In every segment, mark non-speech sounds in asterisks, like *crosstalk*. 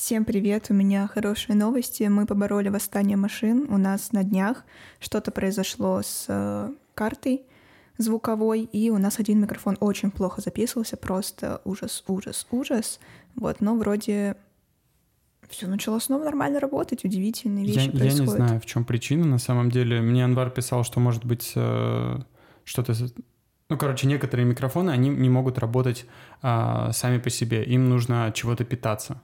Всем привет, у меня хорошие новости. Мы побороли восстание машин. У нас на днях что-то произошло с э, картой звуковой, и у нас один микрофон очень плохо записывался, просто ужас, ужас, ужас. Вот, но вроде все начало снова нормально работать, удивительные вещи я, происходят. Я не знаю, в чем причина на самом деле. Мне Анвар писал, что может быть э, что-то... Ну, короче, некоторые микрофоны, они не могут работать э, сами по себе. Им нужно от чего-то питаться.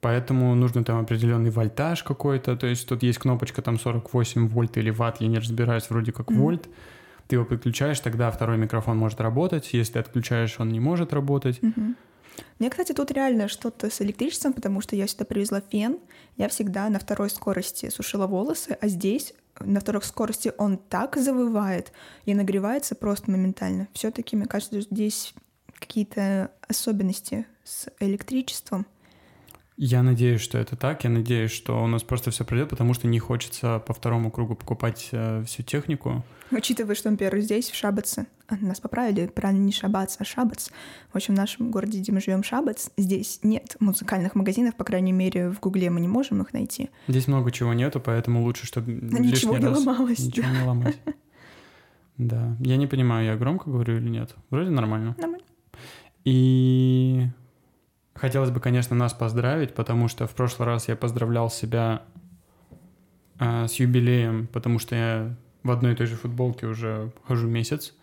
Поэтому нужно там определенный вольтаж какой-то. То есть тут есть кнопочка там 48 вольт или ватт, я не разбираюсь, вроде как mm-hmm. вольт. Ты его подключаешь, тогда второй микрофон может работать. Если отключаешь, он не может работать. Mm-hmm. Мне, кстати, тут реально что-то с электричеством, потому что я сюда привезла фен. Я всегда на второй скорости сушила волосы, а здесь на второй скорости он так завывает и нагревается просто моментально. Все-таки, мне кажется, здесь какие-то особенности с электричеством. Я надеюсь, что это так. Я надеюсь, что у нас просто все пройдет, потому что не хочется по второму кругу покупать э, всю технику. Учитывая, что, например, здесь, в Шабаце, а, нас поправили, правильно, не Шабац, а Шабац. В общем, в нашем городе, где мы живем, Шабац, здесь нет музыкальных магазинов, по крайней мере, в Гугле мы не можем их найти. Здесь много чего нету, поэтому лучше, чтобы *laughs* ничего не раз ломалось. Ничего не ломать. Да. Я не понимаю, я громко говорю или нет. Вроде нормально. Нормально. И хотелось бы, конечно, нас поздравить, потому что в прошлый раз я поздравлял себя э, с юбилеем, потому что я в одной и той же футболке уже хожу месяц.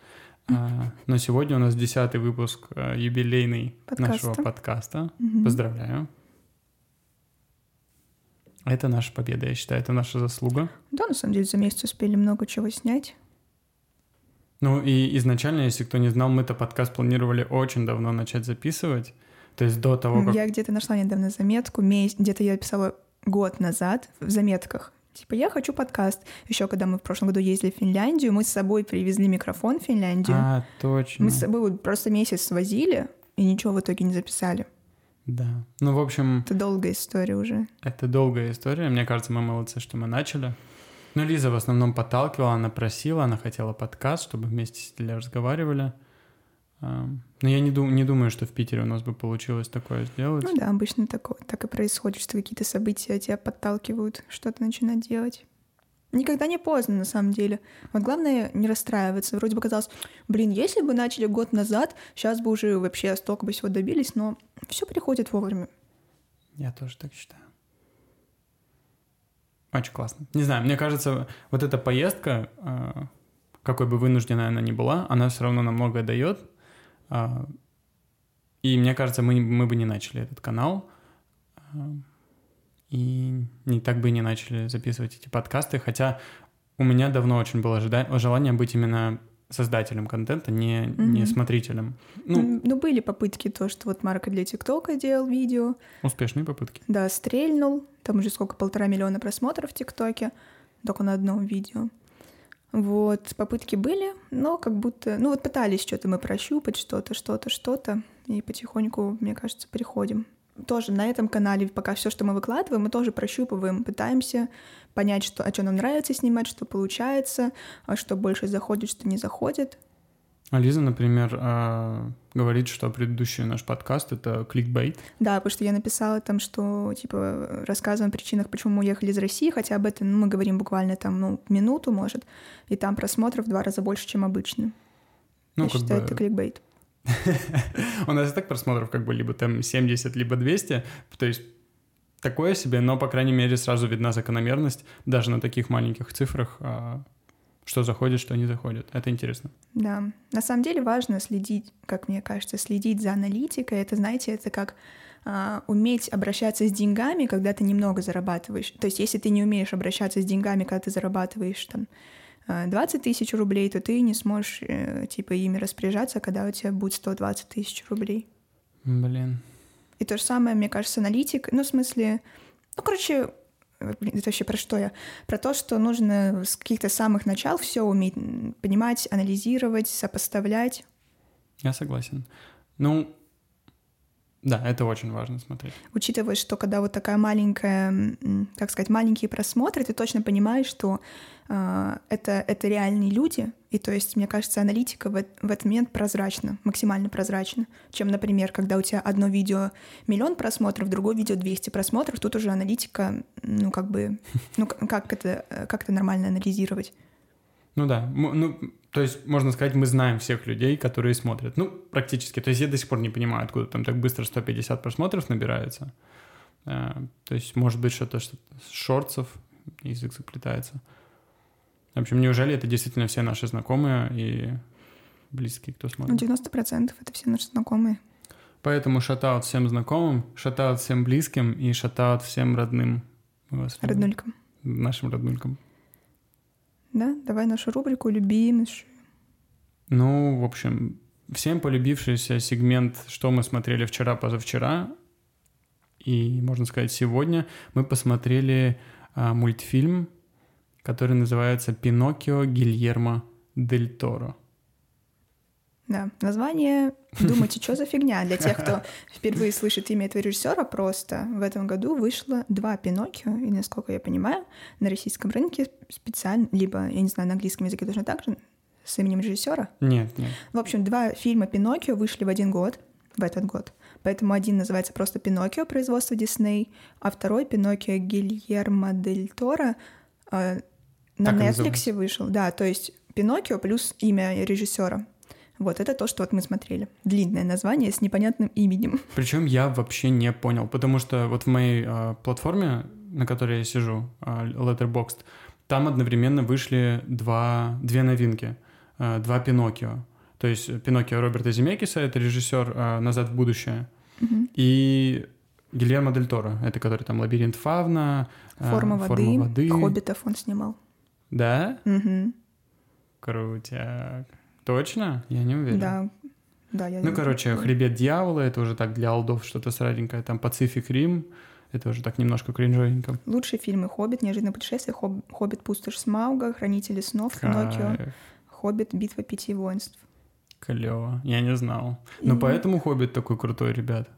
А, но сегодня у нас десятый выпуск а, юбилейный подкаста. нашего подкаста. Угу. Поздравляю. Это наша победа, я считаю, это наша заслуга. Да, на самом деле за месяц успели много чего снять. Ну и изначально, если кто не знал, мы-то подкаст планировали очень давно начать записывать. То есть до того, как... Я где-то нашла недавно заметку, где-то я писала год назад в заметках. Типа, я хочу подкаст. Еще когда мы в прошлом году ездили в Финляндию, мы с собой привезли микрофон в Финляндию. А, точно. Мы с собой просто месяц свозили и ничего в итоге не записали. Да. Ну, в общем... Это долгая история уже. Это долгая история. Мне кажется, мы молодцы, что мы начали. Ну, Лиза в основном подталкивала, она просила, она хотела подкаст, чтобы вместе сидели, разговаривали. Но я не, дум, не думаю, что в Питере у нас бы получилось такое сделать. Ну да, обычно такое, так и происходит, что какие-то события тебя подталкивают что-то начинать делать. Никогда не поздно, на самом деле. Вот главное не расстраиваться. Вроде бы казалось, блин, если бы начали год назад, сейчас бы уже вообще столько бы всего добились, но все приходит вовремя. Я тоже так считаю. Очень классно. Не знаю, мне кажется, вот эта поездка, а, какой бы вынужденная она ни была, она все равно нам многое дает, и мне кажется, мы, мы бы не начали этот канал, а, и не так бы и не начали записывать эти подкасты, хотя у меня давно очень было желание быть именно создателем контента, не, mm-hmm. не смотрителем. Ну, ну, были попытки, то, что вот Марка для ТикТока делал видео. Успешные попытки. Да, стрельнул. Там уже сколько, полтора миллиона просмотров в ТикТоке, только на одном видео. Вот, попытки были, но как будто, ну вот пытались что-то мы прощупать, что-то, что-то, что-то, и потихоньку, мне кажется, переходим. Тоже на этом канале пока все, что мы выкладываем, мы тоже прощупываем, пытаемся понять, что, а что нам нравится снимать, что получается, а что больше заходит, что не заходит. А Лиза, например, а, говорит, что предыдущий наш подкаст — это кликбейт. Да, потому что я написала там, что, типа, рассказываем о причинах, почему мы уехали из России, хотя об этом ну, мы говорим буквально там, ну, минуту, может, и там просмотров в два раза больше, чем обычно. Ну, я считаю, бы... это кликбейт. *laughs* У нас и так просмотров как бы либо там 70, либо 200, то есть такое себе, но, по крайней мере, сразу видна закономерность даже на таких маленьких цифрах а, что заходит, что не заходит. Это интересно. Да. На самом деле важно следить, как мне кажется, следить за аналитикой. Это, знаете, это как а, уметь обращаться с деньгами, когда ты немного зарабатываешь. То есть если ты не умеешь обращаться с деньгами, когда ты зарабатываешь там 20 а, тысяч рублей, то ты не сможешь э, типа ими распоряжаться, когда у тебя будет 120 тысяч рублей. Блин. И то же самое, мне кажется, аналитик. Ну, в смысле, ну, короче, это вообще про что я? Про то, что нужно с каких-то самых начал все уметь понимать, анализировать, сопоставлять. Я согласен. Ну, Да, это очень важно смотреть. Учитывая, что когда вот такая маленькая, как сказать, маленькие просмотры, ты точно понимаешь, что это, это реальные люди, и то есть, мне кажется, аналитика в, в этот момент прозрачна, максимально прозрачна, чем, например, когда у тебя одно видео миллион просмотров, другое видео 200 просмотров, тут уже аналитика, ну, как бы, *laughs* ну, как это, э, как это нормально анализировать? Ну да, ну, то есть, можно сказать, мы знаем всех людей, которые смотрят. Ну, практически. То есть я до сих пор не понимаю, откуда там так быстро 150 просмотров набирается. Э, То есть, может быть, что-то что с шортсов язык заплетается. В общем, неужели это действительно все наши знакомые и близкие, кто Ну, смотрит? 90% это все наши знакомые. Поэтому шатаут всем знакомым, шатаут всем близким и шатаут всем родным. Роднулькам. Нашим роднулькам. Да, давай нашу рубрику «Любимейшую». Ну, в общем, всем полюбившийся сегмент «Что мы смотрели вчера, позавчера» и, можно сказать, сегодня мы посмотрели а, мультфильм, который называется «Пиноккио Гильермо Дель Торо». Да, название «Думаете, что за фигня?» Для тех, кто *laughs* впервые слышит имя этого режиссера, просто в этом году вышло два «Пиноккио», и, насколько я понимаю, на российском рынке специально, либо, я не знаю, на английском языке точно так же, с именем режиссера. Нет, нет. В общем, два фильма «Пиноккио» вышли в один год, в этот год. Поэтому один называется просто «Пиноккио» производства Дисней, а второй «Пиноккио Гильермо Дель Торо» э, на Так Netflix вышел. Да, то есть «Пиноккио» плюс имя режиссера. Вот это то, что вот мы смотрели. Длинное название с непонятным именем. *laughs* Причем я вообще не понял, потому что вот в моей а, платформе, на которой я сижу, а, Letterboxd, там одновременно вышли два, две новинки, а, два Пиноккио. То есть Пиноккио Роберта Земекиса, это режиссер а, «Назад в будущее», Мгм. и Гильермо Дель Торо, это который там «Лабиринт Фавна», а, Форма воды. «Форма воды». Хоббитов он снимал. Да? Мгм. Крутяк. Точно? Я не уверен. Да. Да, я Ну, короче, «Хребет дьявола» — это уже так для алдов что-то сладенькое. Там «Пацифик Рим» — это уже так немножко кринжовенько. Лучшие фильмы «Хоббит», «Неожиданное путешествие», «Хоб- «Хоббит. Пустошь Смауга», «Хранители снов», «Пиноккио». «Хоббит. Битва пяти воинств». Клево. Я не знал. Ну, И поэтому «Хоббит» такой крутой, ребят.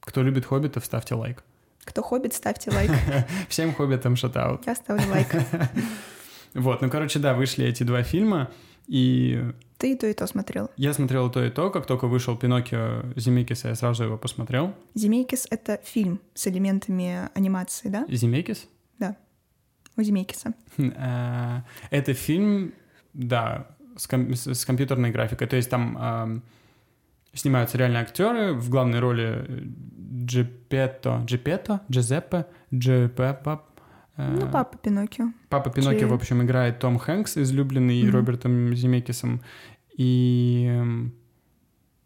Кто любит «Хоббитов», ставьте лайк. Кто «Хоббит», ставьте лайк. *laughs* Всем «Хоббитам» шатаут. Я ставлю лайк. *laughs* Вот, ну, короче, да, вышли эти два фильма, и Ты и то, и то смотрел. я смотрел то, и то. Как только вышел «Пиноккио» Земекиса, я сразу его посмотрел. «Земейкис» — это фильм с элементами анимации, да? Земекис? У Земейкиса. Э, Это фильм, да, с, ком- с- компьютерной графикой. То есть там ам, снимаются реальные актеры. В главной роли э, Джепетто, Джезеппе, Джепеппа. э, Ну, папа Пиноккио. Папа Пиноккио, Джей. в общем, играет Том Хэнкс, излюбленный Мгм. Робертом Земекисом. И эм,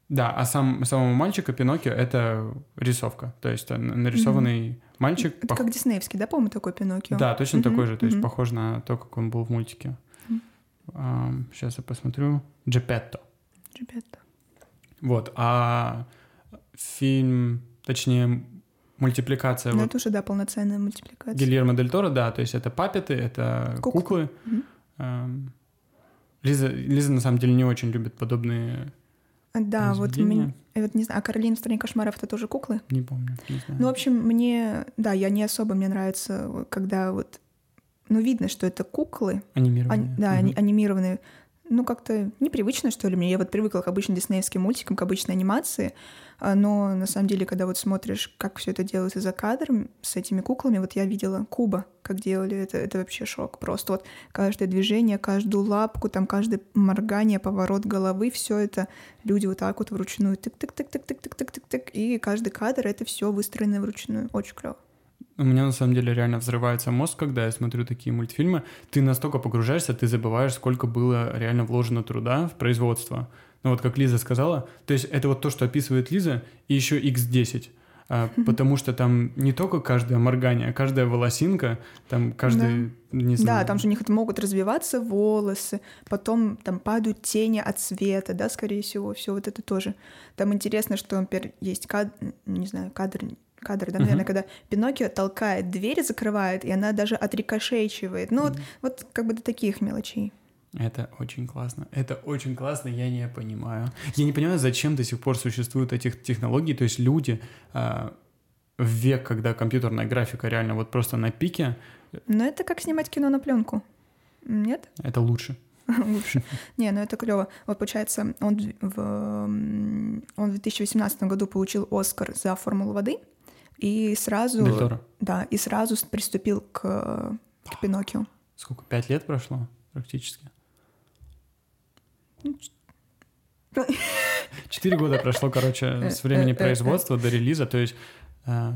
да, а сам, самого мальчика Пиноккио — это рисовка. То есть э, нарисованный мальчик. Это пох- как диснеевский, да, по-моему, такой Пиноккио? да, точно Мгм, такой же, то есть мгм. похож на то, как он был в мультике. Мгм. сейчас я посмотрю. Джепетто. Ребята. Вот, а фильм, точнее, мультипликация Ну, вот это уже, да, полноценная мультипликация. Гильермо Дель Торо, да, то есть это папеты, это Куклы. куклы. Эм, Лиза, Лиза на самом деле не очень любит подобные, А, Да, вот, мне- вот не знаю, а Каролина в стране кошмаров это тоже куклы? не помню, не знаю. Ну, в общем, мне, да, я не особо, мне нравится, когда вот, ну, видно, что это куклы, Анимированные. Ани- да, они анимированные. Ну, как-то непривычно, что ли, мне. Я вот привыкла к обычным диснеевским мультикам, к обычной анимации, а, но на самом деле, когда вот смотришь, как все это делается за кадром с этими куклами, вот я видела Куба, как делали, это, это вообще шок. Просто вот каждое движение, каждую лапку, там каждое моргание, поворот головы, все это люди вот так вот вручную тык-тык-тык-тык-тык-тык-тык, и каждый кадр это все выстроено вручную. Очень клево. У меня на самом деле реально взрывается мозг, когда я смотрю такие мультфильмы. Ты настолько погружаешься, ты забываешь, сколько было реально вложено труда в производство. Ну вот как Лиза сказала, то есть это вот то, что описывает Лиза, и еще x10. А, *laughs* потому что там не только каждое моргание, а каждая волосинка, там каждый, не знаю... Да, там же у них могут развиваться волосы, потом там падают тени от света, да, скорее всего, все вот это тоже. Там интересно, что, например, есть кадр, не знаю, кадр, кадр, да, наверное, Мгм. когда Пиноккио толкает дверь, закрывает, и она даже отрикошечивает. Ну вот, Мгм. вот как бы до таких мелочей. Это очень классно. Это очень классно, я не понимаю. Я не понимаю, зачем до сих пор существуют этих технологий. То есть люди э, в век, когда компьютерная графика реально вот просто на пике. Но это как снимать кино на пленку. Нет? *laughs* Это лучше. лучше. Не, ну это клево. Вот получается, он в, он в 2018 году получил Оскар за формулу воды и сразу... Дель Да, и сразу приступил к, к Пиноккио. Сколько? Пять лет прошло практически? Четыре года прошло, короче, *laughs* с времени производства до релиза, то есть э,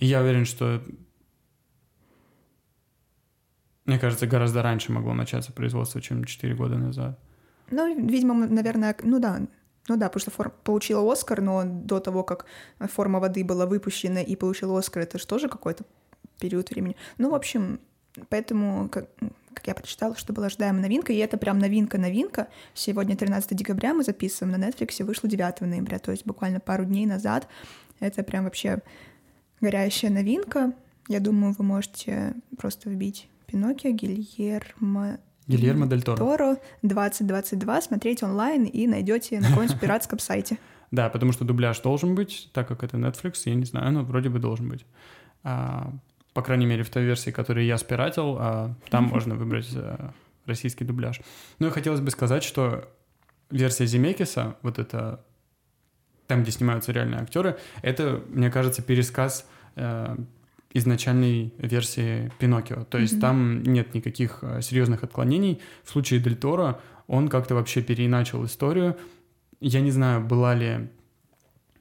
я уверен, что мне кажется, гораздо раньше могло начаться производство, чем 4 года назад. Ну, видимо, наверное, ну да, ну да, потому что фор... получила Оскар, но до того, как форма воды была выпущена и получила Оскар, это же тоже какой-то период времени. Ну, в общем, поэтому, как, как я прочитала, что была ожидаемая новинка, и это прям новинка-новинка. Сегодня 13 декабря мы записываем, на Netflix вышло 9 ноября, то есть буквально пару дней назад. Это прям вообще горящая новинка. Я думаю, вы можете просто вбить Пиноккио Гильермо Гильермо Дель Торо. Торо 2022 смотреть онлайн и найдете на каком-нибудь *laughs* пиратском сайте. Да, потому что дубляж должен быть, так как это Netflix, я не знаю, но вроде бы должен быть. А, по крайней мере, в той версии, которую я спиратил, а, там можно выбрать а, российский дубляж. Ну и хотелось бы сказать, что версия Земекиса, вот это там, где снимаются реальные актеры, это, мне кажется, пересказ э, изначальной версии Пиноккио. То есть mm-hmm. там нет никаких э, серьезных отклонений. В случае Дель Торо он как-то вообще переиначил историю. Я не знаю, была ли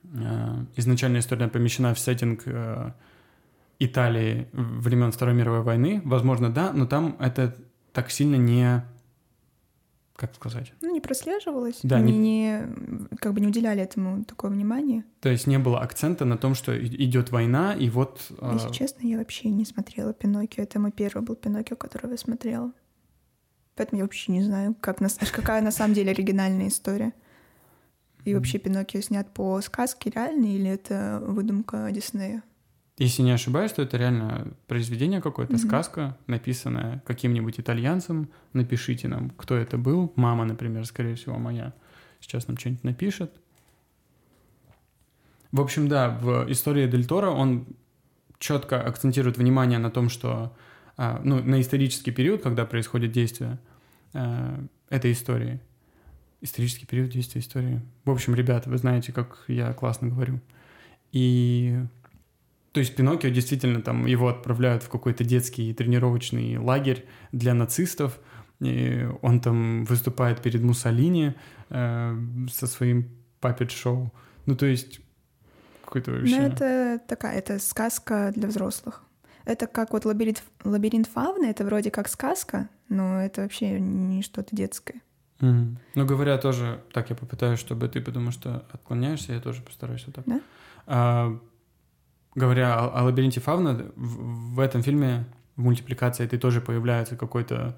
э, изначальная история помещена в сеттинг э, Италии времен Второй мировой войны. Возможно, да, но там это так сильно не как сказать? Ну, не прослеживалось. Да, не... не как бы не уделяли этому такое внимание. То есть не было акцента на том, что идет война, и вот. Если э... честно, я вообще не смотрела Пиноккио. Это мой первый был Пиноккио, который я смотрела. Поэтому я вообще не знаю, как на... *laughs* какая на самом деле оригинальная история. И вообще Пиноккио снят по сказке реальной или это выдумка Диснея? Если не ошибаюсь, то это реально произведение какое-то, mm-hmm. сказка, написанная каким-нибудь итальянцем. Напишите нам, кто это был. Мама, например, скорее всего, моя. Сейчас нам что-нибудь напишет. В общем, да, в истории Дель Торо он четко акцентирует внимание на том, что а, ну, на исторический период, когда происходит действие а, этой истории. Исторический период действия истории. В общем, ребята, вы знаете, как я классно говорю. И то есть Пиноккио действительно там его отправляют в какой-то детский тренировочный лагерь для нацистов. И он там выступает перед Муссолини э, со своим папет-шоу. Ну, то есть какой-то вообще... Ну, это такая, это сказка для взрослых. Это как вот лабиринт, лабиринт фауны, это вроде как сказка, но это вообще не что-то детское. Mm. Ну, говоря тоже, так я попытаюсь, чтобы ты, потому что отклоняешься, я тоже постараюсь вот так. Да? А, Говоря о, о лабиринте фавна, в, в этом фильме в мультипликации это тоже появляется какой-то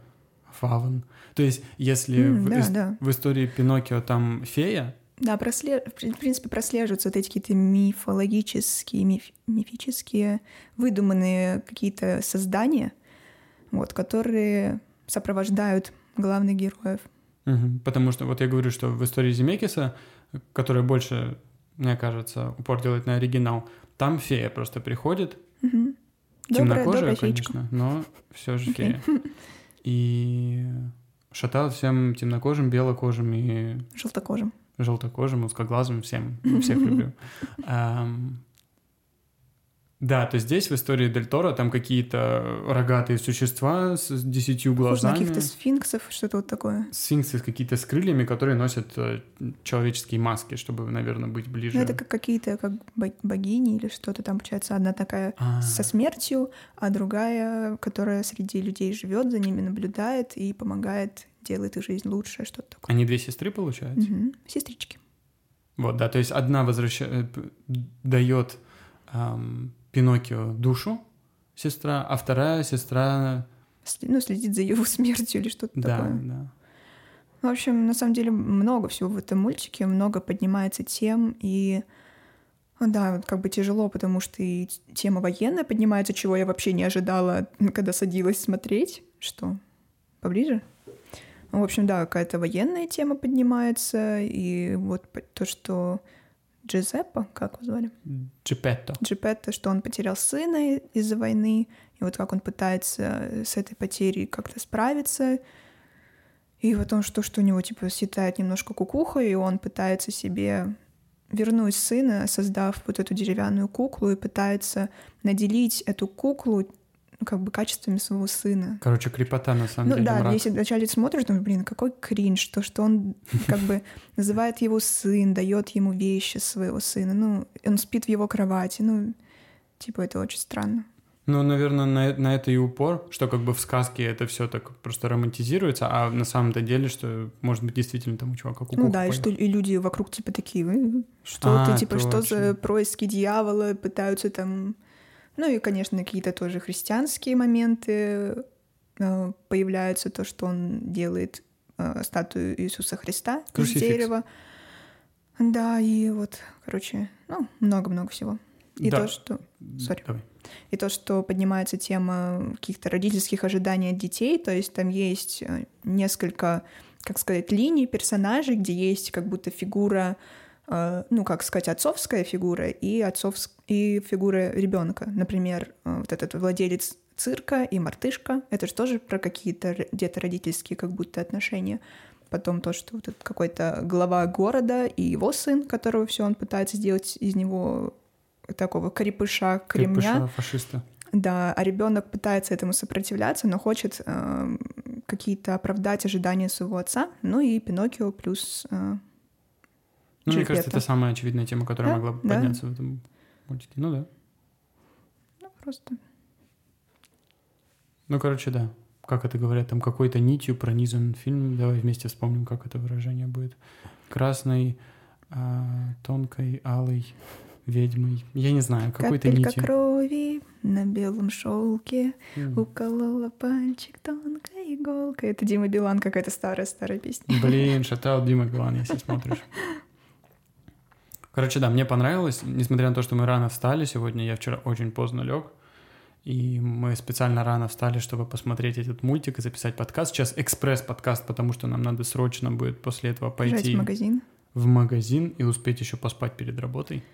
фавн. То есть, если mm, в, да, ис- да. в истории Пиноккио там фея, да, прослед... в принципе, прослеживаются вот эти какие-то мифологические, миф... мифические, выдуманные какие-то создания, вот, которые сопровождают главных героев. Угу. Потому что вот я говорю, что в истории Земекиса, которая больше, мне кажется, упор делает на оригинал, там фея просто приходит. Угу. Темнокожая, конечно, но все же фея. И шатал всем темнокожим, белокожим и... Желтокожим. Желтокожим, узкоглазым, всем. Всех *laughs* люблю. Да, то здесь в истории Дель Торо там какие-то рогатые существа с десятью глазами. каких-то сфинксов, что-то вот такое. Сфинксы какие-то с крыльями, которые носят э, человеческие маски, чтобы, наверное, быть ближе. Ну, это как какие-то как богини или что-то там, получается, одна такая А-а-а. со смертью, а другая, которая среди людей живет, за ними наблюдает и помогает, делает их жизнь лучше, что-то такое. Они две сестры, получается? Угу. Сестрички. Вот, да, то есть одна возвращает, э, дает эм, Пиноккио душу, сестра, а вторая сестра... Ну, следит за его *laughs* смертью или что-то да, такое. Да, В общем, на самом деле много всего в этом мультике, много поднимается тем, и ну да, вот как бы тяжело, потому что и тема военная поднимается, чего я вообще не ожидала, *laughs* когда садилась смотреть. Что? Поближе? В общем, да, какая-то военная тема поднимается, и вот то, что Джизеппо, как его звали? Джипетто. Джипетто, что он потерял сына из-за войны, и вот как он пытается с этой потерей как-то справиться, и вот он что, что у него, типа, съедает немножко кукуха, и он пытается себе вернуть сына, создав вот эту деревянную куклу, и пытается наделить эту куклу ну, как бы качествами своего сына. Короче, крепота на самом ну, деле. да, мрак. если вначале смотришь, думаешь, блин, какой кринж, то, что он как бы *laughs* называет его сын, дает ему вещи своего сына, ну, он спит в его кровати, ну, типа, это очень странно. Ну, наверное, на, на это и упор, что как бы в сказке это все так просто романтизируется, а на самом-то деле, что, может быть, действительно там у чувака кукуха Ну да, и что и люди вокруг типа такие, «Э, что А, ты, типа, что за точно. происки дьявола, пытаются там... Ну и, конечно, какие-то тоже христианские моменты э, появляются, то, что он делает э, статую Иисуса Христа из Круцификс. дерева. Да, и вот, короче, ну, много-много всего. И Да. то, что... Сори. Давай. И то, что поднимается тема каких-то родительских ожиданий от детей, то есть там есть э, несколько, как сказать, линий персонажей, где есть как будто фигура, ну, как сказать, отцовская фигура и, отцовс... и фигура ребенка. Например, э, вот этот владелец цирка и мартышка. Это же тоже про какие-то где-то родительские как будто отношения. Потом то, что вот этот какой-то глава города и его сын, которого все он пытается сделать из него такого крепыша, кремня. Крепыша фашиста. Да, а ребенок пытается этому сопротивляться, но хочет э, какие-то оправдать ожидания своего отца. Ну и Пиноккио плюс... э, Ну, мне кажется, это самая очевидная тема, которая Да, могла бы да. подняться в этом мультике. Ну да. ну, просто... Ну, короче, да. Как это говорят, там какой-то нитью пронизан фильм. Давай вместе вспомним, как это выражение будет. Красной, а, тонкой, алой ведьмой. Я не знаю, какой-то Капелька нитью. крови на белом шелке уколола пальчик тонкой иголкой. Это Дима Билан, какая-то старая-старая песня. Блин, *laughs* шатаут Дима Билан, если смотришь. Короче, да, мне понравилось, несмотря на то, что мы рано встали сегодня, я вчера очень поздно лег, и мы специально рано встали, чтобы посмотреть этот мультик и записать подкаст. Сейчас экспресс-подкаст, потому что нам надо срочно будет после этого пойти в магазин. в магазин и успеть еще поспать перед работой.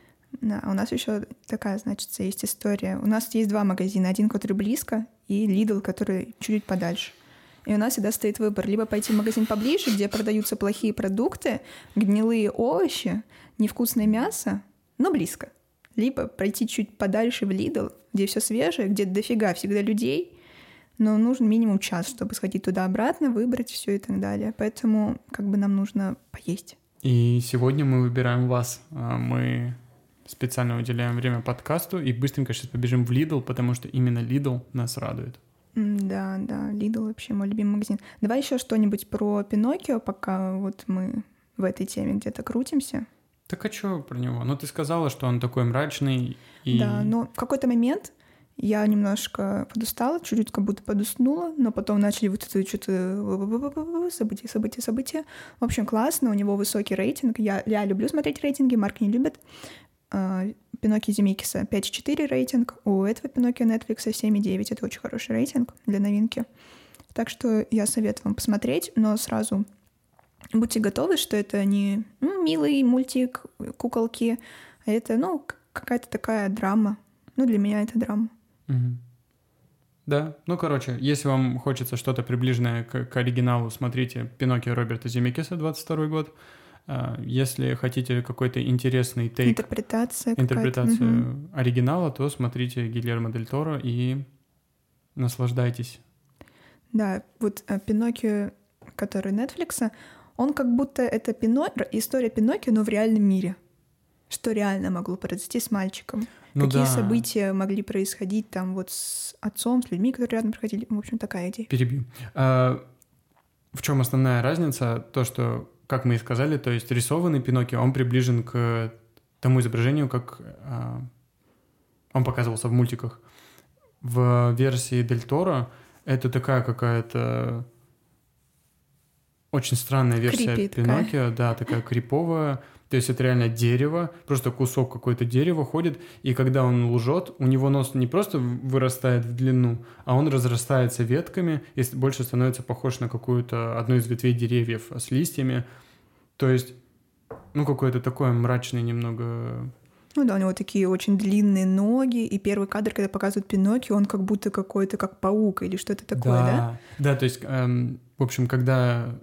Да, у нас еще такая, значит, есть история. У нас есть два магазина. Один, который близко, и Lidl, который чуть-чуть подальше. И у нас всегда стоит выбор. Либо пойти в магазин поближе, где продаются плохие продукты, гнилые овощи, невкусное мясо, но близко. Либо пройти чуть подальше в Lidl, где все свежее, где дофига всегда людей, но нужен минимум час, чтобы сходить туда-обратно, выбрать все и так далее. Поэтому как бы нам нужно поесть. И сегодня мы выбираем вас. А, Мы специально уделяем время подкасту и быстренько сейчас побежим в Lidl, потому что именно Lidl нас радует. Да, да, Lidl вообще мой любимый магазин. Давай еще что-нибудь про Пиноккио, пока вот мы в этой теме где-то крутимся. Так а что про него? Ну, ты сказала, что он такой мрачный и... Да, но в какой-то момент я немножко подустала, чуть-чуть как будто подуснула, но потом начали вот это что-то события, события, события. В общем, классно, у него высокий рейтинг. Я, я люблю смотреть рейтинги, Марк не любит. А, Пиноккио Земекиса 5,4 рейтинг, у этого Пиноккио Netflix 7,9. Это очень хороший рейтинг для новинки. Так что я советую вам посмотреть, но сразу будьте готовы, что это не ну, милый мультик, куколки, а это, ну, какая-то такая драма. Ну, для меня это драма. Мгм. Да, ну, короче, если вам хочется что-то приближенное к, к оригиналу, смотрите «Пиноккио» Роберта Земекиса, 22 год. А, Если хотите какой-то интересный тейк, Интерпретация интерпретацию Мгм. оригинала, то смотрите Гильермо Дель Торо и наслаждайтесь. Да, вот э, Пиноккио, который Netflix, он как будто это Пино... история Пиноккио, но в реальном мире. Что реально могло произойти с мальчиком? Ну Какие да. события могли происходить там вот с отцом, с людьми, которые рядом проходили? В общем, такая идея. Перебью. А, в чем основная разница? То, что, как мы и сказали, то есть рисованный Пиноккио, он приближен к тому изображению, как а, он показывался в мультиках. В версии Дель Торо это такая какая-то очень странная версия Крипи такая. Пиноккио, да, такая криповая. То есть это реально дерево, просто кусок какое-то дерева ходит, и когда он лжет, у него нос не просто вырастает в длину, а он разрастается ветками и больше становится похож на какую-то одну из ветвей деревьев с листьями. То есть, ну, какое-то такое мрачное немного... Ну да, у него такие очень длинные ноги, и первый кадр, когда показывают Пиноккио, он как будто какой-то как паук или что-то такое, да? Да, то есть, эм, в общем, когда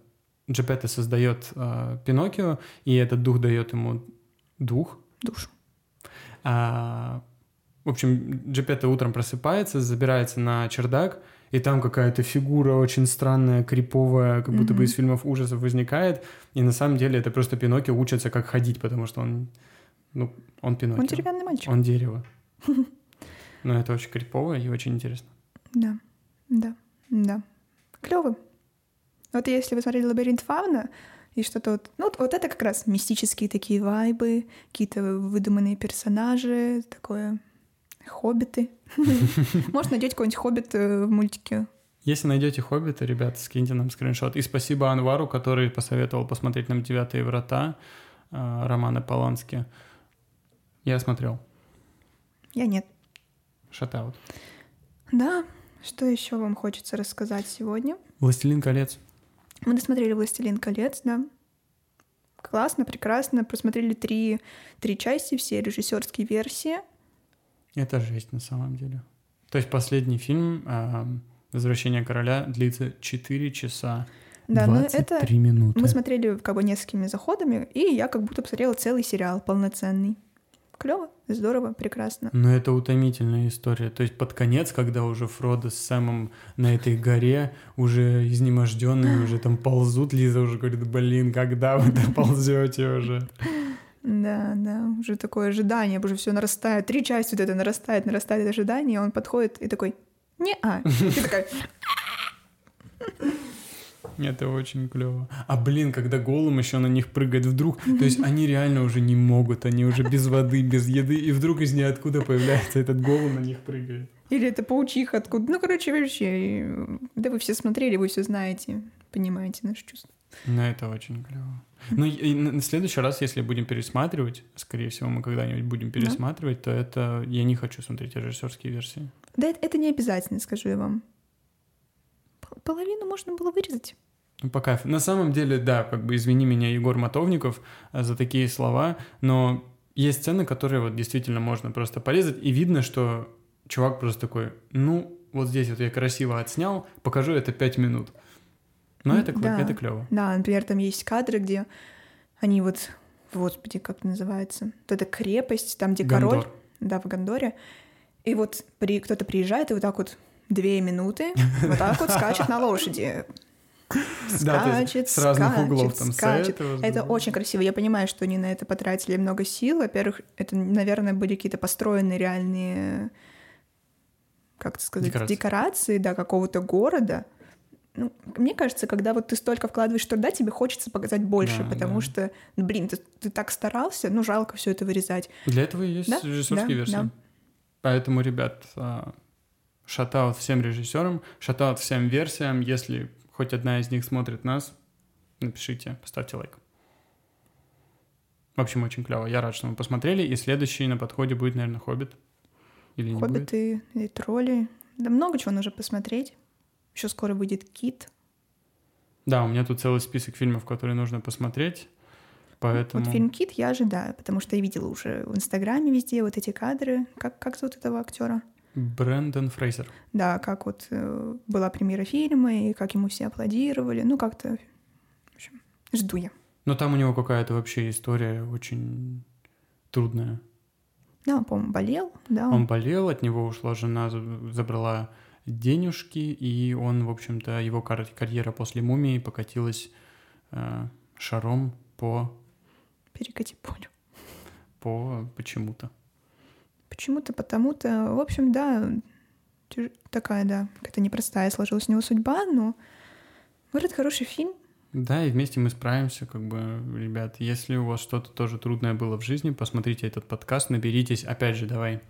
Джепетто создает э, Пиноккио, и этот дух дает ему дух, Душу. А, в общем, Джепетто утром просыпается, забирается на чердак, и там какая-то фигура очень странная, криповая, как будто бы Мгм. из фильмов ужасов возникает. И на самом деле это просто Пиноккио учится, как ходить, потому что он, ну, он Пиноккио. Он деревянный мальчик. Он дерево. *laughs* Но это очень крипово и очень интересно. Да, да, да. Клево. Вот если вы смотрели «Лабиринт фауна», и что-то вот... Ну, вот, это как раз мистические такие вайбы, какие-то выдуманные персонажи, такое... Хоббиты. *laughs* Может, найдете какой-нибудь хоббит э, в мультике. Если найдете «Хоббита», ребята, скиньте нам скриншот. И спасибо Анвару, который посоветовал посмотреть нам «Девятые врата» э, Романа Полански. Я смотрел. Я нет. Шатаут. Да, что еще вам хочется рассказать сегодня? «Властелин колец». Мы досмотрели «Властелин колец», да. Классно, прекрасно. Просмотрели три, три части, все режиссерские версии. Это жесть на самом деле. То есть последний фильм а, «Возвращение короля» длится 4 часа Да, но 23 это минуты. мы смотрели как бы несколькими заходами, и я как будто посмотрела целый сериал полноценный. Клево, здорово, прекрасно. Но это утомительная история. То есть под конец, когда уже Фродо с Сэмом на этой горе, уже изнеможденные, уже там ползут, Лиза уже говорит, блин, когда вы доползете *laughs* уже? Да, да, уже такое ожидание, уже все нарастает. Три части вот это нарастает, нарастает ожидание, и он подходит и такой, не-а. И такая, Это очень клево. А блин, когда голым еще на них прыгает вдруг, то есть они реально уже не могут, они уже без воды, без еды, и вдруг из ниоткуда появляется этот голым на них прыгает. Или это паучиха откуда. Ну, короче, вообще, э, да вы все смотрели, вы все знаете, понимаете наши чувства. Ну, это очень клево. Ну, и на следующий раз, если будем пересматривать, скорее всего, мы когда-нибудь будем пересматривать, то это я не хочу смотреть режиссерские версии. Да это, это не обязательно, скажу я вам. Половину можно было вырезать. Ну, по кайфу. На самом деле, да, как бы извини меня, Егор Мотовников, э, за такие слова, но есть сцены, которые вот действительно можно просто порезать, и видно, что чувак просто такой, ну, вот здесь вот я красиво отснял, покажу это пять минут. Но М, это, да. это клево. Да, например, там есть кадры, где они вот, господи, как это называется? Вот эта крепость, там, где король, Гондор. да, в Гондоре. И вот при, кто-то приезжает и вот так вот две минуты *laughs* вот так вот скачет на лошади. Да, то есть Скачет, с разных скачет, углов там скачет. этого, Это другого. очень красиво. Я понимаю, что они на это потратили много сил. Во-первых, это, наверное, были какие-то построенные реальные, как это сказать, Декорации. декорации, да, какого-то города. Ну, мне кажется, когда вот ты столько вкладываешь труда, тебе хочется показать больше, Да, потому да. что, ну, блин, ты, ты так старался, ну, жалко все это вырезать. Для этого и есть Да, режиссерские да, версии. да. Поэтому, ребят, шатаут всем режиссерам, шатаут всем версиям. Если хоть одна из них смотрит нас, напишите, поставьте лайк. В общем, очень клево. Я рад, что мы посмотрели. И следующий на подходе будет, наверное, «Хоббит». Или не будет? Хоббиты и тролли. Да много чего нужно посмотреть. Еще скоро выйдет Кит. Да, у меня тут целый список фильмов, которые нужно посмотреть. Поэтому... Вот фильм Кит я ожидаю, потому что я видела уже в Инстаграме везде вот эти кадры. Как, как зовут этого актера? Брэндон Фрейзер. Да, как вот э, была премьера фильма, и как ему все аплодировали. Ну, как-то, в общем, жду я. Но там у него какая-то вообще история очень трудная. Да, он, по-моему, болел, да. Он болел, от него ушла жена, за- забрала денежки, и он, в общем-то, его кар- карьера после «Мумии» покатилась э, шаром по, Перекати полю. по почему-то. Почему-то, потому-то, в общем, да, такая, да, какая-то непростая сложилась у него судьба, но вроде хороший фильм. Да, и вместе мы справимся, как бы, ребят. Если у вас что-то тоже трудное было в жизни, посмотрите этот подкаст, наберитесь, опять же, давай,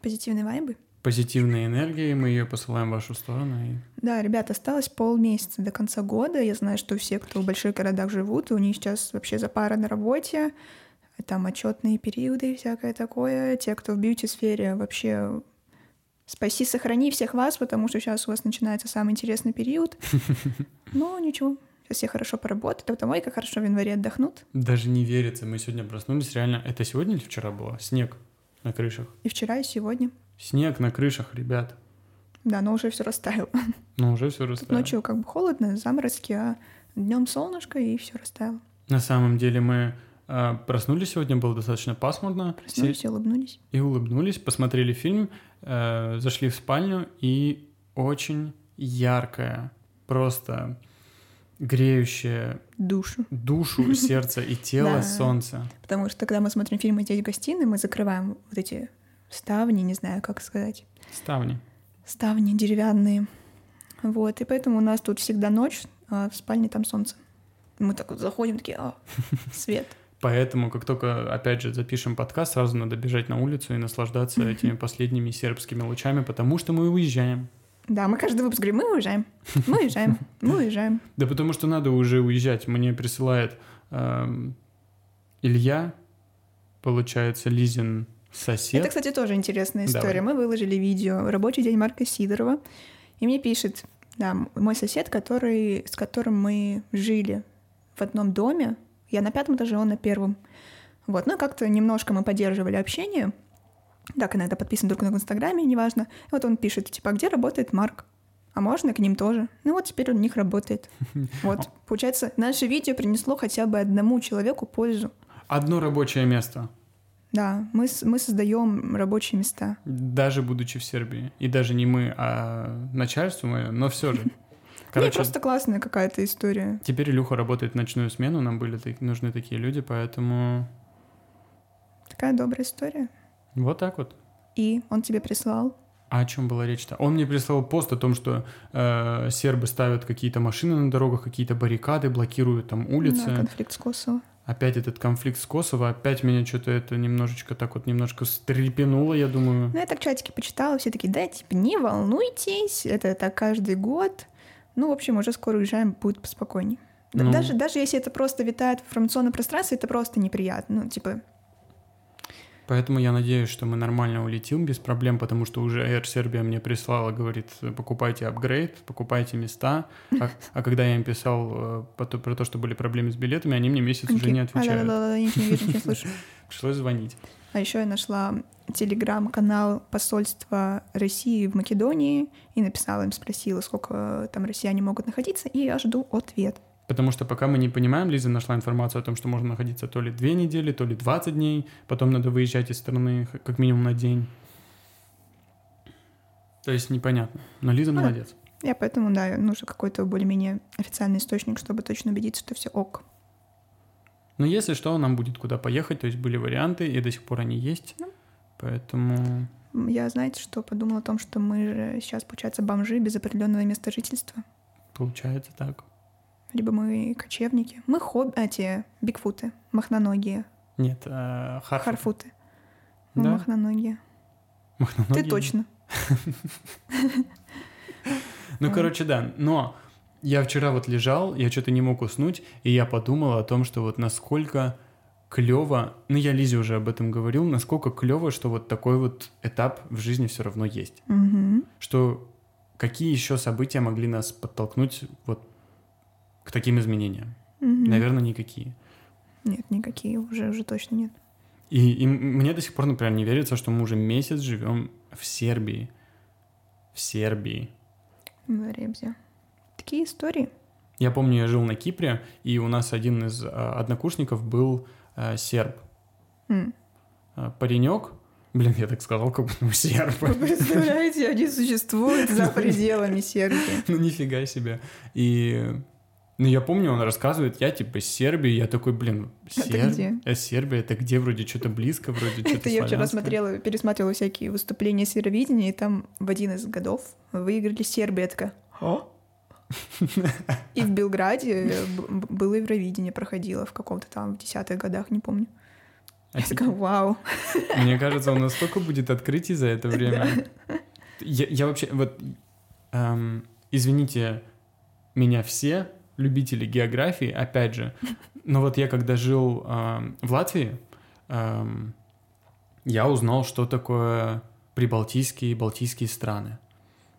Позитивные вайбы. позитивной энергией, мы ее посылаем в вашу сторону. И... Да, ребят, осталось полмесяца до конца года. Я знаю, что все, кто в больших городах живут, у них сейчас вообще запара на работе, там отчетные периоды и всякое такое. Те, кто в бьюти-сфере, вообще спаси, сохрани всех вас, потому что сейчас у вас начинается самый интересный период. *laughs* Но ничего, сейчас все хорошо поработают, а потом, ой, как хорошо в январе отдохнут. Даже не верится, мы сегодня проснулись, реально, это сегодня или вчера было? Снег на крышах. И вчера, и сегодня. Снег на крышах, ребят. Да, но уже все растаяло. *laughs* Ну, уже все Тут растаяло. ночью как бы холодно, заморозки, а днем солнышко, и все растаяло. На самом деле мы проснулись сегодня, было достаточно пасмурно. Проснулись и улыбнулись. И улыбнулись, посмотрели фильм, э, зашли в спальню, и очень яркое, просто греющее Душу. душу, *laughs* сердце и тело Да. солнце. Потому что когда мы смотрим фильмы здесь в гостиной, мы закрываем вот эти ставни, не знаю, как сказать, Ставни. ставни деревянные. Вот, и поэтому у нас тут всегда ночь, а в спальне там солнце. Мы так вот заходим, такие, а, свет. Поэтому, как только, опять же, запишем подкаст, сразу надо бежать на улицу и наслаждаться этими последними сербскими лучами, потому что мы уезжаем. Да, мы каждый выпуск говорим, мы уезжаем, мы уезжаем, мы уезжаем. *laughs* Да потому что надо уже уезжать. Мне присылает эм, Илья, получается, Лизин сосед. Это, кстати, тоже интересная Давай. история. Мы выложили видео «Рабочий день Марка Сидорова», и мне пишет, да, мой сосед, который, с которым мы жили в одном доме, я на пятом этаже, он на первом. Вот, ну как-то немножко мы поддерживали общение, так, иногда подписаны друг на друга в Инстаграме, неважно. И вот он пишет, типа, а где работает Марк? А можно к ним тоже? Ну вот теперь он у них работает. *laughs* Вот, получается, наше видео принесло хотя бы одному человеку пользу. Одно рабочее место, Да, мы, мы создаем рабочие места. даже будучи в Сербии. И даже не мы, а начальство мое, но все же. *laughs* Не, Короче, просто классная какая-то история. теперь Илюха работает в ночную смену, нам были нужны такие люди, поэтому Такая добрая история. вот так вот. И он тебе прислал. А о чем была речь-то? Он мне прислал пост о том, что э, сербы ставят какие-то машины на дорогах, какие-то баррикады, блокируют там улицы. Да, конфликт с Косово. Опять этот конфликт с Косово, опять меня что-то это немножечко так вот немножко стрепенуло, я думаю. Ну, я так чатики почитала, все такие, да, типа, не волнуйтесь, это так каждый год. Ну, в общем, уже скоро уезжаем, будет поспокойнее. Да Ну. Даже, даже если это просто витает в информационном пространстве, это просто неприятно. Ну, типа, Поэтому я надеюсь, что мы нормально улетим без проблем, потому что уже Air Serbia мне прислала, говорит, покупайте апгрейд, покупайте места. А, а когда я им писал э, по то- про то, что были проблемы с билетами, они мне месяц уже не а, отвечают. да-да-да, я ничего не вижу, не слышу. *laughs* Пришлось звонить. А еще я нашла телеграм-канал посольства России в Македонии и написала им, спросила, сколько там россияне могут находиться, и я жду ответ. Потому что пока мы не понимаем, Лиза нашла информацию о том, что можно находиться то ли две недели, то ли 20 дней, потом надо выезжать из страны как минимум на день. То есть непонятно. Но Лиза да. молодец. Я поэтому, да, нужен какой-то более-менее официальный источник, чтобы точно убедиться, что все ок. Но если что, нам будет куда поехать, то есть были варианты, и до сих пор они есть. Ну. Поэтому Я, знаете, что подумала о том, что мы же сейчас, получается, бомжи без определенного места жительства. получается так. Либо мы кочевники. Мы хобби... А, те бигфуты, махноногие, Нет, э, Харфуд. харфуты. Мы Да? махноногие. Махноногие. Ты точно. *laughs* Ну, короче, да. Но я вчера вот лежал, я что-то не мог уснуть, и я подумал о том, что вот насколько клево, ну я Лизе уже об этом говорил, насколько клево, что вот такой вот этап в жизни все равно есть. Мгм. Что какие еще события могли нас подтолкнуть вот к таким изменениям? Мгм. Наверное, никакие. Нет, никакие уже, уже точно нет. И, и мне до сих пор, например, не верится, что мы уже месяц живем в Сербии. В Сербии. В Ребзе. Такие истории. Я помню, я жил на Кипре, и у нас один из а, однокурсников был а, серб. А, паренек, блин, я так сказал, как будто мы сербы. Вы представляете, они существуют за пределами Сербии. Ну, нифига себе. И ну, я помню, он рассказывает, я типа из Сербии, я такой, блин, Это Серб- где? э, Сербия, это где вроде что-то близко, вроде что-то Это я вчера смотрела, пересматривала всякие выступления с Евровидения, и там в один из годов выиграли Сербия. Такая, «А?» *laughs* И в Белграде было Евровидение, проходило в каком-то там, в десятых годах, не помню. Я Офигеть. такая, вау. *laughs* Мне кажется, у нас столько будет открытий за это время. Я, я вообще, вот, эм, извините меня все, любители географии, опять же, но вот я когда жил эм, в Латвии, эм, я узнал, что такое прибалтийские и балтийские страны.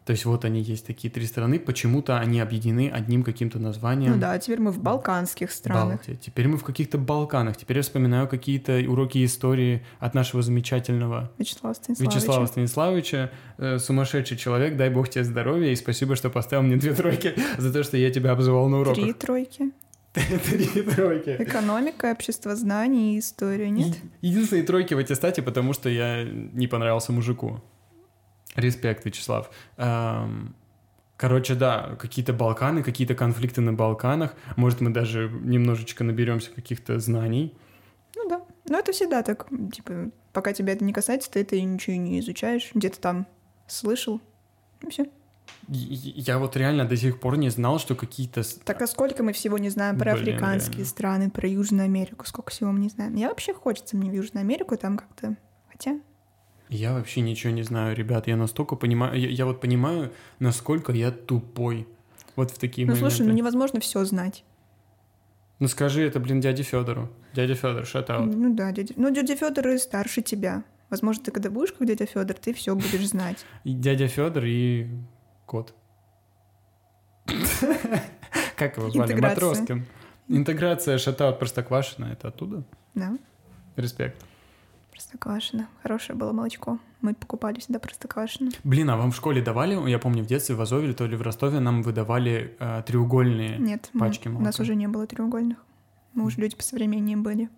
То есть вот они есть такие три страны, почему-то они объединены одним каким-то названием. Ну да, теперь мы в балканских странах. Балтия. Теперь мы в каких-то Балканах. Теперь я вспоминаю какие-то уроки истории от нашего замечательного Вячеслава Станиславовича. Вячеслава Станиславовича. Э, сумасшедший человек, дай бог тебе здоровья, и спасибо, что поставил мне две тройки *laughs* за то, что я тебя обзывал на уроках. Три тройки. *laughs* Три тройки. Экономика, общество знаний и история, нет? Единственные тройки в аттестате, потому что я не понравился мужику. Респект, Вячеслав. Эм, Короче, да, какие-то Балканы, какие-то конфликты на Балканах. Может, мы даже немножечко наберемся каких-то знаний. Ну да. Но это всегда так, типа, пока тебя это не касается, ты это ничего не изучаешь, где-то там слышал, и все. Я вот реально до сих пор не знал, что какие-то... Так а сколько мы всего не знаем про Блин, африканские реально. страны, про Южную Америку, сколько всего мы не знаем. Я вообще хочется мне в Южную Америку, там как-то... Хотя, Я вообще ничего не знаю, ребят. Я настолько понимаю... Я, я вот понимаю, насколько я тупой. Вот в такие ну моменты. слушай, ну невозможно все знать. Ну скажи это, блин, дяде Федору. Дядя Федор, шатаут. Ну да, дядя... Ну, дядя Федор и старше тебя. Возможно, ты когда будешь как дядя Федор, ты все будешь знать. *laughs* И дядя Федор и кот. *laughs* Как его звали? Матроскин. Интеграция шатаут Простоквашино, это оттуда? Да, Респект. Простоквашино. Хорошее было молочко. Мы покупали всегда Простоквашино. Блин, а вам в школе давали, я помню, в детстве в Азове, то ли в Ростове нам выдавали э, треугольные Нет, мы- пачки у нас молока. уже не было треугольных. Мы уже люди посовременнее были.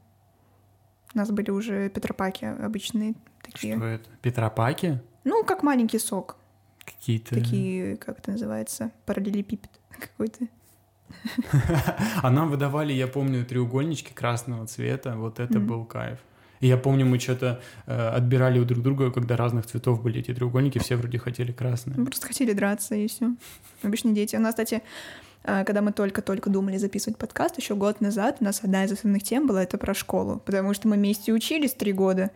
У нас были уже петропаки обычные такие. Что это? Петропаки? Ну, как маленький сок. Какие-то... Такие, как это называется, параллелепипед *laughs* какой-то. *laughs* А нам выдавали, я помню, треугольнички красного цвета, вот это был кайф. И я помню, мы что-то э, отбирали у друг друга, когда разных цветов были эти треугольники, все вроде хотели красные. Мы просто хотели драться, и все. Обычные дети. У нас, кстати, а, когда мы только-только думали записывать подкаст, еще год назад у нас одна из основных тем была это про школу, потому что мы вместе учились три года,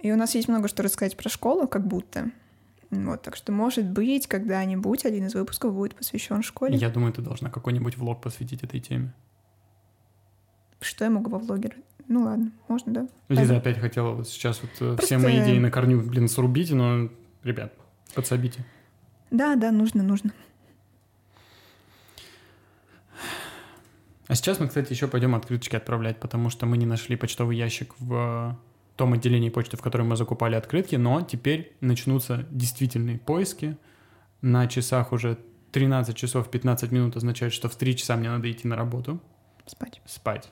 и у нас есть много что рассказать про школу, как будто. Вот, так что, может быть, когда-нибудь один из выпусков будет посвящен школе. Я думаю, ты должна какой-нибудь влог посвятить этой теме. Что я могу во влоге? Ну ладно, можно, да? Лиза опять хотела вот сейчас вот э, Просто- все мои идеи на корню, блин, срубить, но, ребят, подсобите. Да, да, нужно, нужно. А сейчас мы, кстати, еще пойдем открыточки отправлять, потому что мы не нашли почтовый ящик в том отделении почты, в котором мы закупали открытки, но теперь начнутся действительные поиски. На часах уже 13 часов 15 минут означает, что в 3 часа мне надо идти на работу, Спать. спать.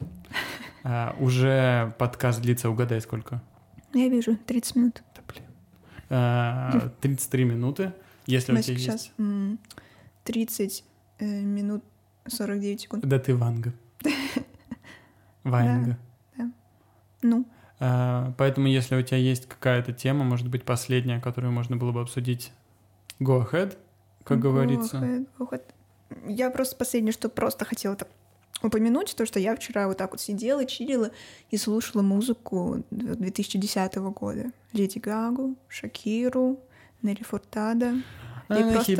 А, уже подкаст длится, угадай, сколько? Я вижу, 30 минут. Да, блин. А, 33 минуты. Если у Масик, тебя сейчас есть... м, 30 э, минут 49 секунд. Да ты Ванга. *laughs* Ванга. Ну, А, Поэтому, если у тебя есть какая-то тема, может быть, последняя, которую можно было бы обсудить, go ahead, как говорится. Ох, э, ох, это- Я просто последнее, что просто хотела так упомянуть, то, что я вчера вот так вот сидела, чилила и слушала музыку 2010 года. Леди Гагу, Шакиру, Нелли Фуртада. И А, просто-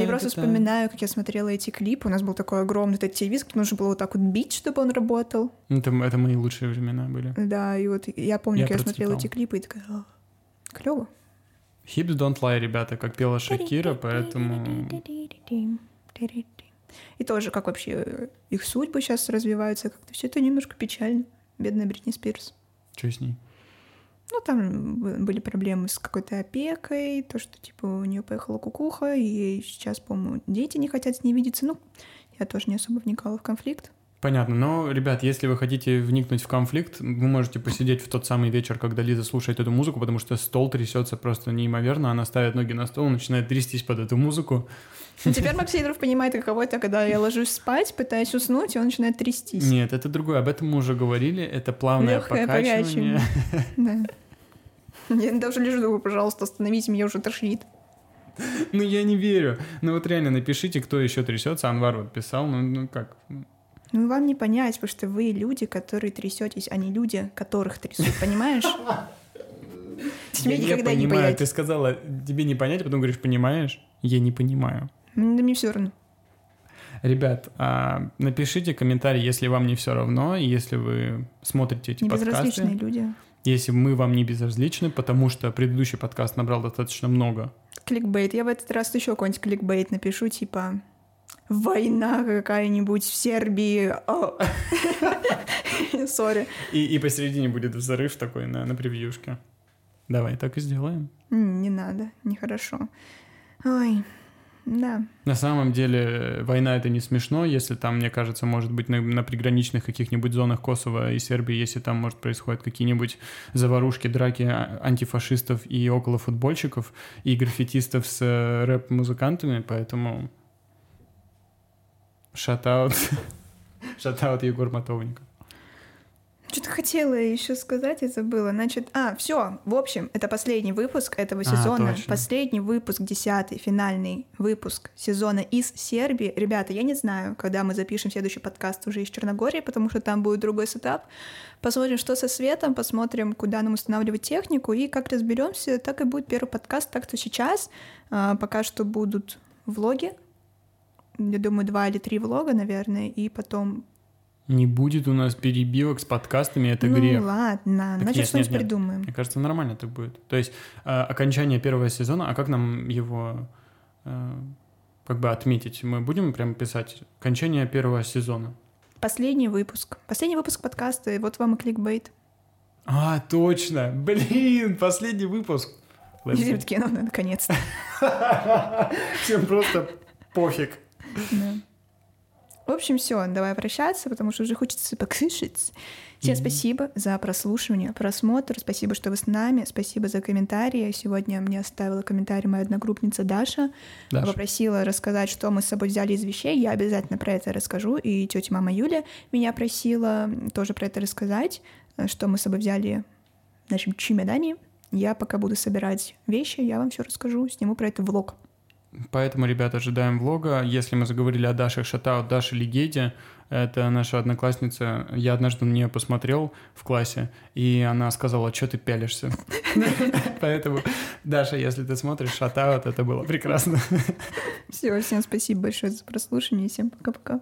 Я просто вспоминаю, как я смотрела эти клипы. У нас был такой огромный этот телевизор, нужно было вот так вот бить, чтобы он работал. Это, это мои лучшие времена были. Да, и вот я помню, Я как я смотрела эти клипы и такая, «А, клево. Hips don't lie, ребята, как пела Шакира, поэтому... И тоже, как вообще их судьбы сейчас развиваются, как-то все это немножко печально. Бедная Бритни Спирс. Что с ней? Ну, там были проблемы с какой-то опекой, то, что, типа, у нее поехала кукуха, и сейчас, по-моему, дети не хотят с ней видеться. Ну, я тоже не особо вникала в конфликт. Понятно, но, ребят, если вы хотите вникнуть в конфликт, вы можете посидеть в тот самый вечер, когда Лиза слушает эту музыку, потому что стол трясется просто неимоверно, она ставит ноги на стол, начинает трястись под эту музыку. Но теперь Макс Сидоров понимает, каково это, когда я ложусь спать, пытаюсь уснуть, и он начинает трястись. Нет, это другое, об этом мы уже говорили, это плавное покачивание. покачивание. *laughs* Да. Я даже лежу, думаю, пожалуйста, остановите, меня уже тошнит. Ну, я не верю. Ну, вот реально, напишите, кто еще трясется. Анвар вот писал, ну, ну как? Ну, вам не понять, потому что вы люди, которые трясетесь, а не люди, которых трясут, понимаешь? *laughs* Тебе Я никогда не понимаю, понять. ты сказала, тебе не понять, а потом говоришь, понимаешь? Я не понимаю. М, Да мне все равно. Ребят, а, напишите комментарий, если вам не все равно, если вы смотрите эти Небезразличные подкасты, люди. если мы вам не безразличны, потому что предыдущий подкаст набрал достаточно много. Кликбейт. Я в этот раз еще какой-нибудь кликбейт напишу, типа война какая-нибудь в Сербии. *laughs* Sorry. И, и посередине будет взрыв такой на, на превьюшке. Давай так и сделаем. Не надо, нехорошо. Ой, да. На самом деле война это не смешно, если там, мне кажется, может быть на, на приграничных каких-нибудь зонах Косово и Сербии, если там, может, происходят какие-нибудь заварушки, драки а- антифашистов и около футбольщиков и граффитистов с э, рэп-музыкантами, поэтому шатаут, *laughs* шатаут Егор Мотовников. Что-то хотела еще сказать и забыла. Значит, а, все. В общем, это последний выпуск этого А, сезона. точно. последний выпуск, десятый, финальный выпуск сезона из Сербии. Ребята, я не знаю, когда мы запишем следующий подкаст уже из Черногории, потому что там будет другой сетап. Посмотрим, что со светом, посмотрим, куда нам устанавливать технику, и как разберемся, так и будет первый подкаст. Так что сейчас а, пока что будут влоги. Я думаю, два или три влога, наверное, и потом Не будет у нас перебивок с подкастами, это ну грех. ладно, Так значит, нет, что-нибудь нет, придумаем. Мне кажется, нормально так будет. То есть э, окончание первого сезона, а как нам его э, как бы отметить? Мы будем прям писать окончание первого сезона? Последний выпуск. Последний выпуск подкаста, и вот вам и кликбейт. А, точно! Блин, последний выпуск. Все такие, ну, наконец-то. *laughs* Всем просто пофиг. В общем, все, давай прощаться, потому что уже хочется покушать. Всем Мгм. спасибо за прослушивание, просмотр. Спасибо, что вы с нами. Спасибо за комментарии. Сегодня мне оставила комментарий моя одногруппница Даша. Даша, Попросила рассказать, что мы с собой взяли из вещей. Я обязательно про это расскажу. И тетя мама Юля меня просила тоже про это рассказать, э, что мы с собой взяли в нашем чемодане. Я пока буду собирать вещи, я вам все расскажу, сниму про это влог. Поэтому, ребята, ожидаем влога. Если мы заговорили о Даше Шатаут, Даше Легеде, это наша одноклассница. Я однажды на нее посмотрел в классе, и она сказала, что ты пялишься. *laughs* Поэтому, Даша, если ты смотришь Шатаут, это было прекрасно. Все, всем спасибо большое за прослушивание. Всем пока-пока.